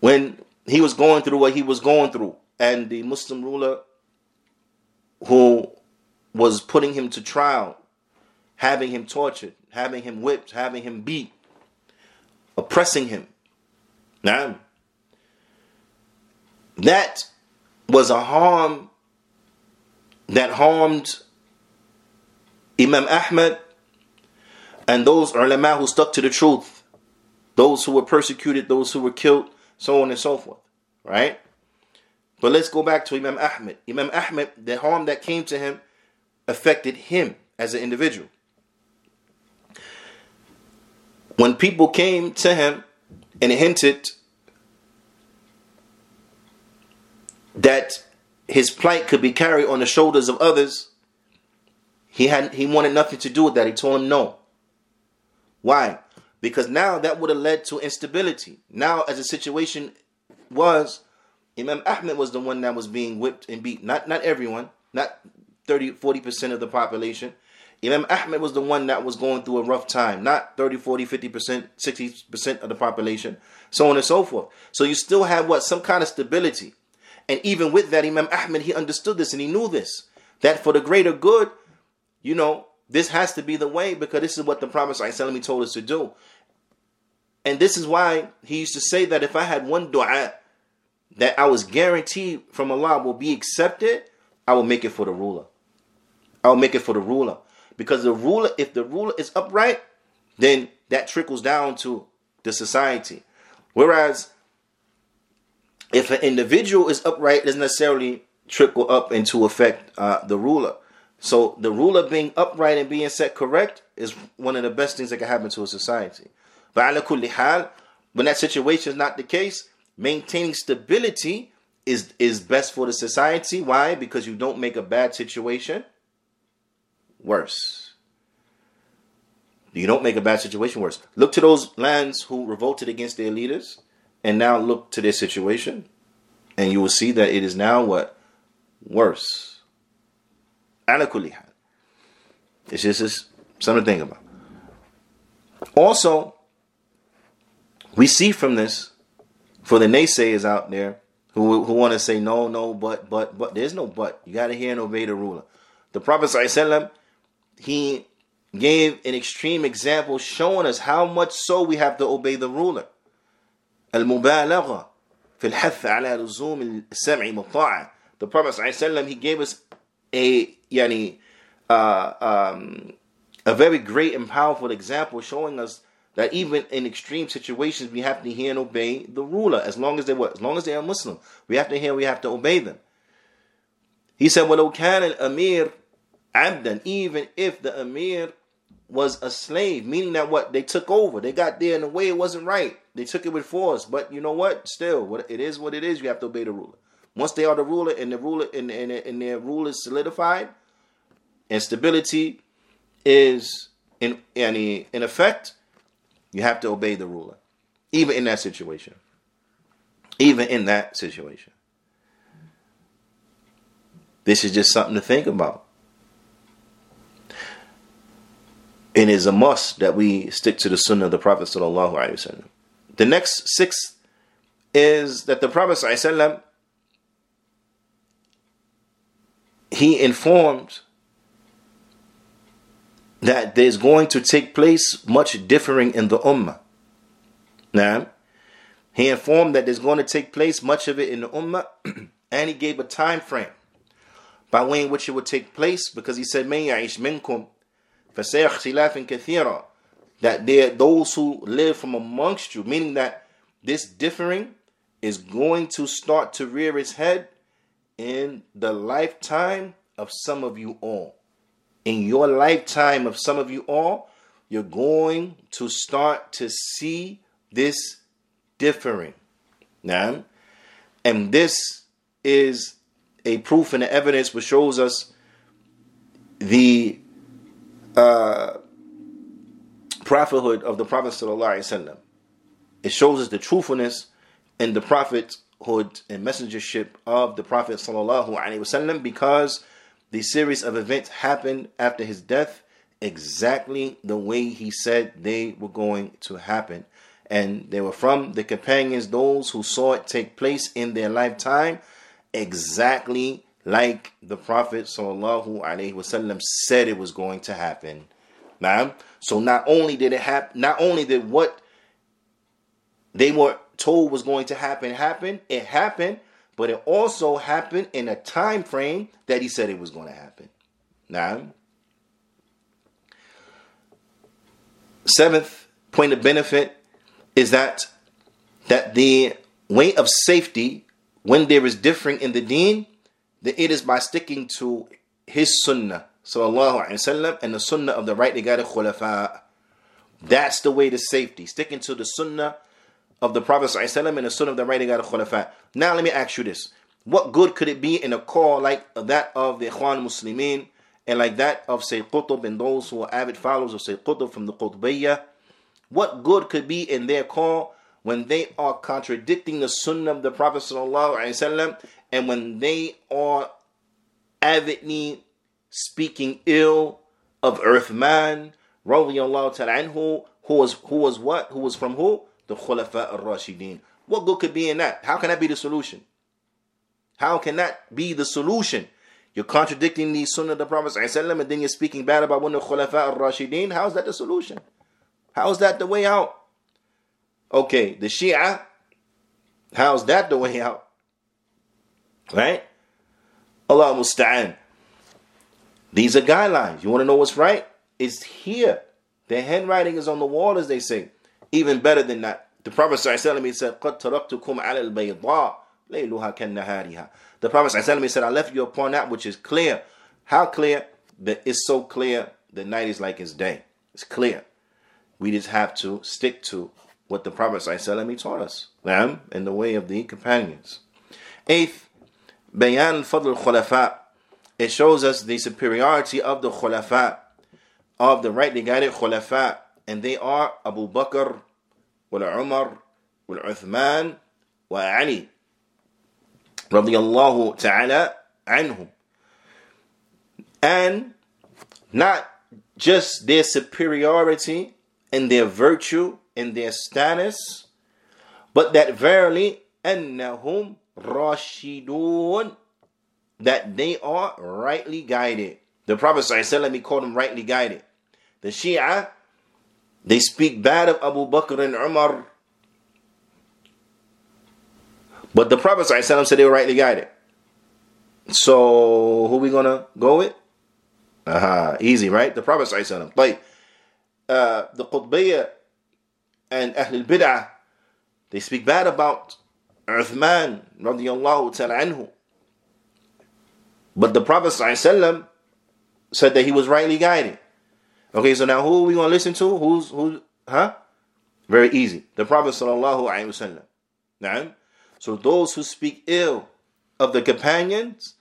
Speaker 1: when he was going through what he was going through, and the Muslim ruler who was putting him to trial, having him tortured, having him whipped, having him beat, oppressing him. Now, that was a harm that harmed Imam Ahmad and those ulama who stuck to the truth, those who were persecuted, those who were killed, so on and so forth, right? But let's go back to Imam Ahmad. Imam Ahmad, the harm that came to him affected him as an individual. When people came to him and hinted that his plight could be carried on the shoulders of others, he had he wanted nothing to do with that. He told him no. Why? Because now that would have led to instability. Now, as the situation was, Imam Ahmed was the one that was being whipped and beat. Not not everyone, not 30, 40% of the population. Imam Ahmed was the one that was going through a rough time, not 30, 40, 50%, 60% of the population, so on and so forth. So you still have what? Some kind of stability. And even with that, Imam Ahmed, he understood this and he knew this. That for the greater good, you know, this has to be the way because this is what the Prophet ﷺ told us to do. And this is why he used to say that if I had one dua that I was guaranteed from Allah will be accepted, I will make it for the ruler. I will make it for the ruler. Because the ruler, if the ruler is upright, then that trickles down to the society. Whereas if an individual is upright, it doesn't necessarily trickle up into affect uh, the ruler. So the ruler being upright and being set correct is one of the best things that can happen to a society. But when that situation is not the case, maintaining stability is is best for the society. Why? Because you don't make a bad situation worse. You don't make a bad situation worse. Look to those lands who revolted against their leaders and now look to their situation, and you will see that it is now what? Worse. Alakulli It's just it's something to think about. Also, we see from this, for the naysayers out there who, who want to say no, no, but, but, but, there's no but. You got to hear and obey the ruler. The Prophet, he gave an extreme example showing us how much so we have to obey the ruler. المبالغة في الحث على لزوم السمع والطاعة. The Prophet ﷺ, he gave us a yani uh, um, a very great and powerful example showing us that even in extreme situations we have to hear and obey the ruler as long as they were as long as they are Muslim. We have to hear, we have to obey them. He said, Well can Amir Abdan, even if the Amir was a slave, meaning that what they took over, they got there in a way it wasn't right. They took it with force, but you know what? Still, what it is what it is, you have to obey the ruler. Once they are the ruler, and the ruler, and, and, and their rule is solidified, and stability is in any in effect, you have to obey the ruler, even in that situation. Even in that situation, this is just something to think about. it is a must that we stick to the sunnah of the Prophet sallallahu alaihi wasallam. The next sixth is that the Prophet sallallahu he informed that there's going to take place much differing in the ummah. Now, he informed that there's going to take place much of it in the ummah, and he gave a time frame by way in which it would take place, because he said, kathira," that there those who live from amongst you, meaning that this differing is going to start to rear its head in the lifetime of some of you all. In your lifetime of some of you all, you're going to start to see this differing. Now, and this is a proof and evidence which shows us the uh, prophethood of the Prophet It shows us the truthfulness and the prophethood and messengership of the Prophet wasallam because the series of events happened after his death exactly the way he said they were going to happen. And they were from the companions, those who saw it take place in their lifetime, exactly like the Prophet wasallam said it was going to happen. Now, so not only did it happen, not only did what they were told was going to happen happened. it happened, but it also happened in a time frame that he said it was going to happen. Now, seventh point of benefit is that that the way of safety when there is differing in the deen, that it is by sticking to his sunnah, sallallahu alaihi wasallam, and the sunnah of the rightly guided khulafa. That's the way to safety, sticking to the sunnah of the Prophet ﷺ and the son of the writing out of Khulafa. Now let me ask you this. What good could it be in a call like that of the Ikhwan Muslimin and like that of Sayyid Qutb and those who are avid followers of Sayyid Qutb from the Qutbiyya? What good could be in their call when they are contradicting the sunnah of the Prophet ﷺ and when they are avidly speaking ill of Uthman, radiallahu ta'ala who was, who was what? Who was from who? The Khulafa al-Rashidin. What good could be in that? How can that be the solution? How can that be the solution? You're contradicting the Sunnah of the Prophet and then you're speaking bad about one of the Khulafa al-Rashidin. How is that the solution? How is that the way out? Okay, the Shia, how's that the way out? Right? Allah musta'an. These are guidelines. You want to know what's right? It's here. The handwriting is on the wall, as they say. Even better than that, the Prophet ﷺ said, قَدْ تَرَكْتُكُمْ عَلَى الْبَيْضَاءِ لَيْلُهَا كَالنَّهَارِهَا The Prophet ﷺ said, I left you upon that which is clear. How clear? That it's so clear, the night is like its day. It's clear. We just have to stick to what the Prophet ﷺ taught us, them in the way of the companions. Eighth, Bayan Fadl Khulafa. It shows us the superiority of the Khulafa, of the rightly guided Khulafa and they are Abu Bakr, wa Umar, wa Uthman, wa Ali, radiyallahu ta'ala anhum. And not just their superiority and their virtue and their status, but that verily annahum rashidun, that they are rightly guided. The Prophet ﷺ, he called them rightly guided. The Shia, they speak bad of Abu Bakr and Umar. But the Prophet ﷺ said they were rightly guided. So who we gonna go with? Aha, easy, right? The Prophet ﷺ. Like uh, the Qutbiyya and Ahlul Bid'ah, they speak bad about Uthman radiallahu ta'ala anhu. But the Prophet ﷺ said that he was rightly guided. Okay, so now who are we gonna listen to? Who's who? Huh? Very easy. The Prophet sallallahu alaihi wasallam. Now, so those who speak ill of the companions,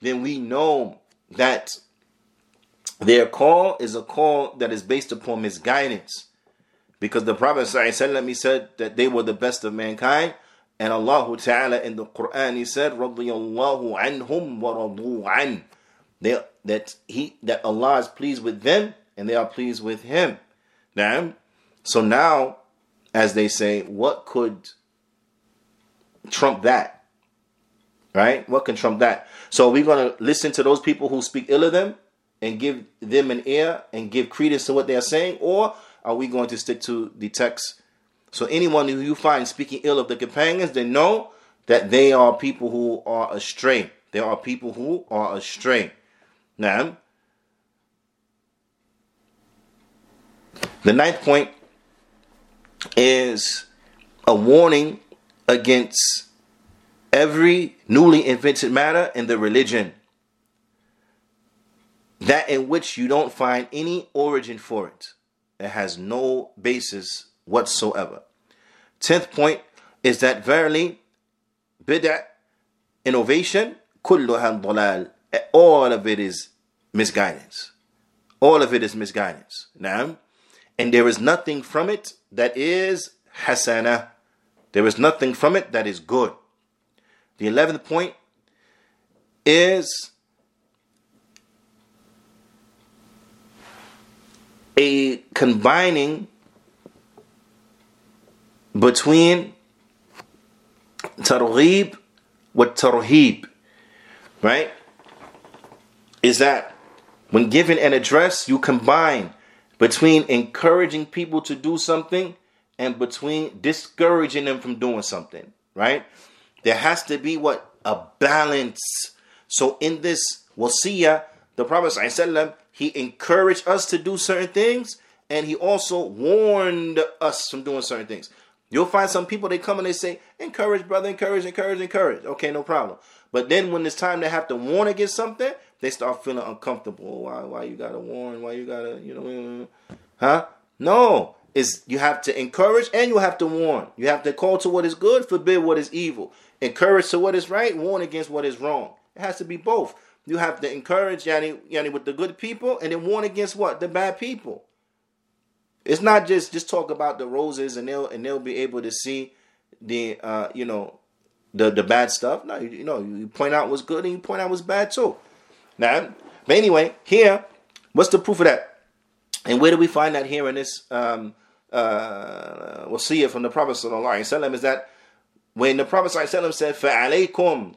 Speaker 1: then we know that their call is a call that is based upon misguidance. Because the Prophet ﷺ, he said that they were the best of mankind. And Allah Ta'ala in the Quran, he said, رَضِيَ اللَّهُ عَنْهُمْ وَرَضُوا عَنْ That he that Allah is pleased with them and they are pleased with him. Now, so now, as they say, what could trump that? Right? What can trump that? So we're going to listen to those people who speak ill of them and give them an ear and give credence to what they are saying, or are we going to stick to the text? So anyone who you find speaking ill of the companions, they know that they are people who are astray. There are people who are astray. Now, The ninth point is a warning against every newly invented matter in the religion that in which you don't find any origin for it. It has no basis whatsoever. Tenth point, is that verily bid'ah, innovation, kulluha all of it is misguidance. All of it is misguidance. Now, and there is nothing from it that is hasana. There is nothing from it that is good. The 11th point is a combining between targhib with tarhib, right? Is that when given an address, you combine between encouraging people to do something and between discouraging them from doing something, right? There has to be what? A balance. So in this wasiyah, the Prophet ﷺ, he encouraged us to do certain things and he also warned us from doing certain things. You'll find some people they come and they say, encourage, brother, encourage, encourage, encourage. Okay, no problem. But then when it's time to have to warn against something, they start feeling uncomfortable. Why why you gotta warn? Why you gotta, you know, huh? No. Is you have to encourage and you have to warn. You have to call to what is good, forbid what is evil. Encourage to what is right, warn against what is wrong. It has to be both. You have to encourage Yanni yani with the good people and then warn against what? The bad people. It's not just just talk about the roses and they'll and they'll be able to see the uh you know the the bad stuff. No, you, you know you point out what's good and you point out what's bad too. Now, but anyway, here, what's the proof of that? And where do we find that here in this? Um, uh, we'll see it from the Prophet sallallahu is that when the Prophet sallallahu said "Fa'alaykum,"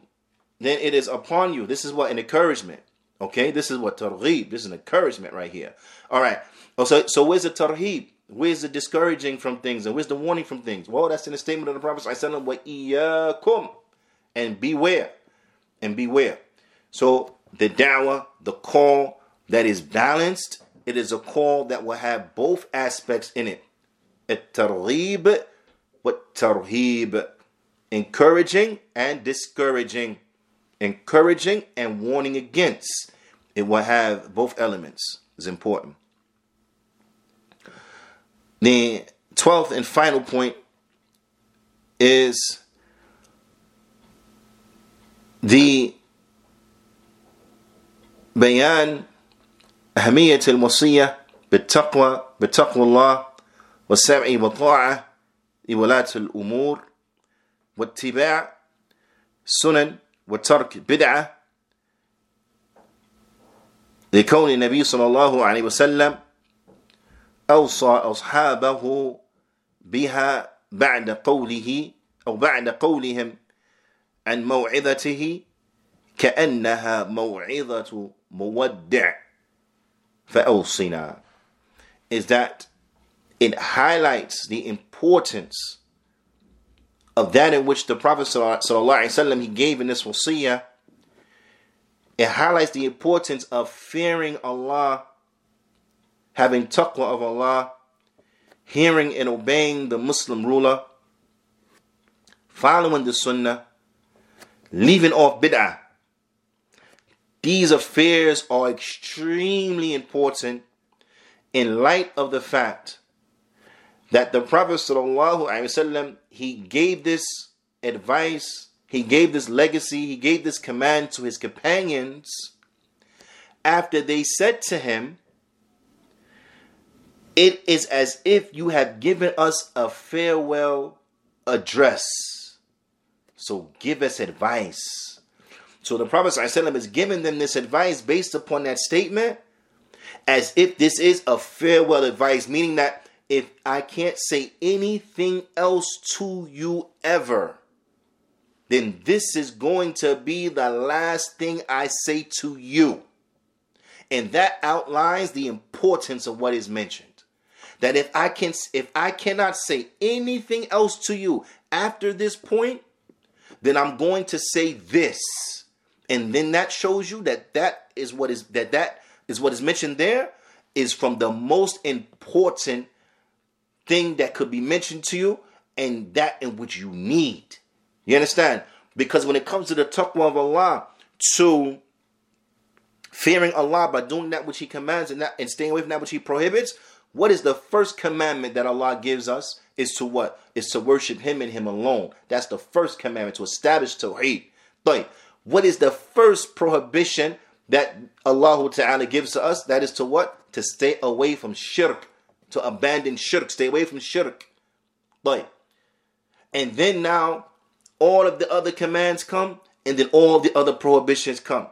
Speaker 1: then it is upon you. This is what an encouragement. Okay, this is what targhib. This is an encouragement right here. All right. Oh, so so where's the targhib? Where's the discouraging from things and where's the warning from things? Well, that's in the statement of the Prophet sallallahu alaihi wasallam. And beware, and beware. So the dawah, the call that is balanced, it is a call that will have both aspects in it. At-targhib, tarhib, encouraging and discouraging, encouraging and warning against. It will have both elements. Is important. The 12th and final point is the بيان أهمية الوصية بالتقوى بتقوى الله والسمع والطاعة لولاة الأمور واتباع السنن وترك بدعة لكون النبي صلى الله عليه وسلم أوصى أصحابه بها بعد قوله أو بعد قولهم عن موعظته كأنها موعظة مودع فأوصنا is that it highlights the importance of that in which the Prophet ﷺ, he gave in this wasiyah. It highlights the importance of fearing Allah having taqwa of Allah, hearing and obeying the Muslim ruler, following the sunnah, leaving off bid'ah. these affairs are extremely important in light of the fact that the Prophet ﷺ, he gave this advice, he gave this legacy, he gave this command to his companions after they said to him, it is as if you have given us a farewell address. So give us advice. So the Prophet ﷺ is giving them this advice based upon that statement as if this is a farewell advice, meaning that if I can't say anything else to you ever, then this is going to be the last thing I say to you. And that outlines the importance of what is mentioned that if I can if I cannot say anything else to you after this point, then I'm going to say this. And then that shows you that that is what is that that is what is mentioned there is from the most important thing that could be mentioned to you and that in which you need. You understand? Because when it comes to the taqwa of Allah, to fearing Allah by doing that which He commands and, that, and staying away from that which He prohibits, what is the first commandment that Allah gives us? Is to what? Is to worship Him and Him alone. That's the first commandment to establish Tawheed. But what is the first prohibition that Allah Ta'ala gives to us? That is to what? To stay away from shirk, to abandon shirk, stay away from shirk. But and then now all of the other commands come, and then all the other prohibitions come.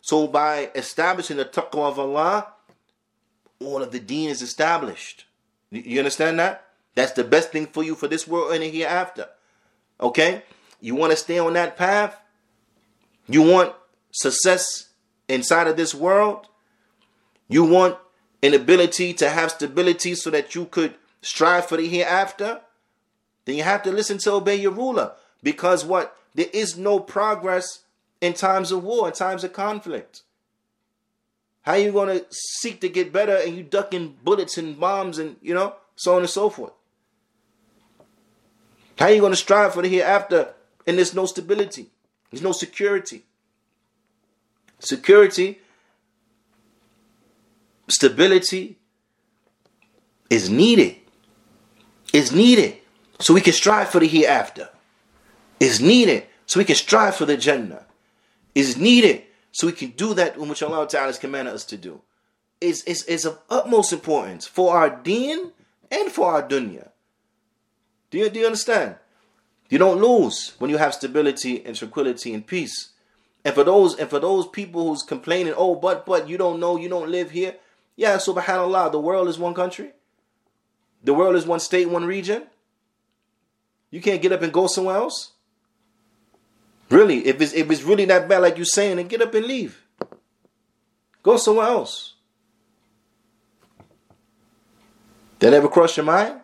Speaker 1: So by establishing the taqwa of Allah, all of the deen is established. You understand that? That's the best thing for you for this world and the hereafter. Okay? You want to stay on that path? You want success inside of this world? You want an ability to have stability so that you could strive for the hereafter? Then you have to listen to obey your ruler. Because what? There is no progress in times of war, in times of conflict. How are you going to seek to get better and you ducking bullets and bombs and, you know, so on and so forth? How are you going to strive for the hereafter and there's no stability? There's no security. Security, stability is needed. Is needed so we can strive for the hereafter. Is needed so we can strive for the Jannah. Is needed so we can do that which Allah Ta'ala has commanded us to do. Is is is of utmost importance for our deen and for our dunya. Do you, do you understand? You don't lose when you have stability and tranquility and peace. And for those and for those people who's complaining, oh, but but you don't know, you don't live here. Yeah, subhanAllah, the world is one country. The world is one state, one region. You can't get up and go somewhere else. Really, if it's if it's really that bad, like you're saying, then get up and leave. Go somewhere else. That ever cross your mind?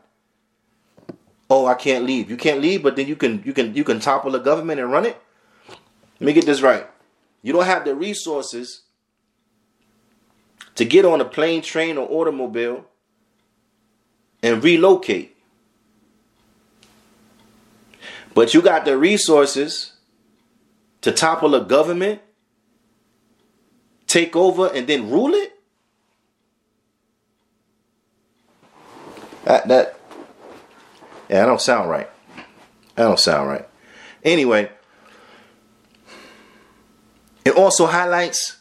Speaker 1: Oh, I can't leave. You can't leave, but then you can you can you can topple the government and run it. Let me get this right. You don't have the resources to get on a plane, train, or automobile and relocate. But you got the resources to topple a government, take over, and then rule it? That that yeah, that don't sound right. That don't sound right. Anyway, it also highlights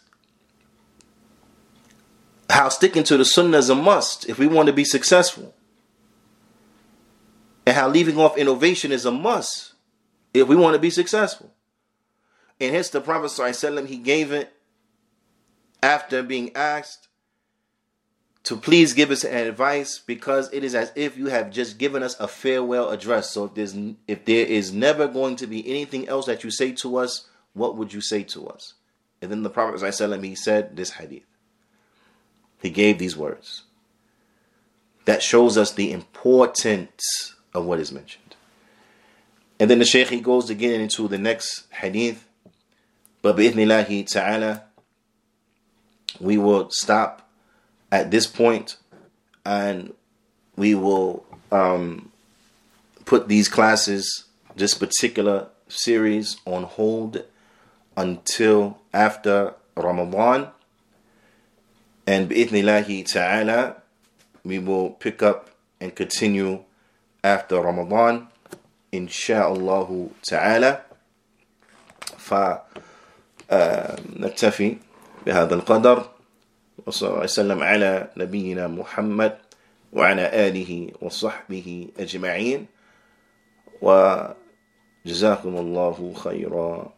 Speaker 1: how sticking to the sunnah is a must if we want to be successful. And how leaving off innovation is a must if we want to be successful. And hence the Prophet he gave it after being asked to please give us advice because it is as if you have just given us a farewell address. So if there's if there is never going to be anything else that you say to us, what would you say to us? And then the Prophet ﷺ, he said this hadith. He gave these words. That shows us the importance of what is mentioned. And then the Shaykh he goes again into the next hadith but bi'ithnillahi ta'ala, we will stop at this point and we will um, put these classes, this particular series, on hold until after Ramadan. And bi'ithnillahi ta'ala, we will pick up and continue after Ramadan, insha'Allah ta'ala. نكتفي بهذا القدر وصلى الله وسلم على نبينا محمد وعلى آله وصحبه أجمعين وجزاكم الله خيرا.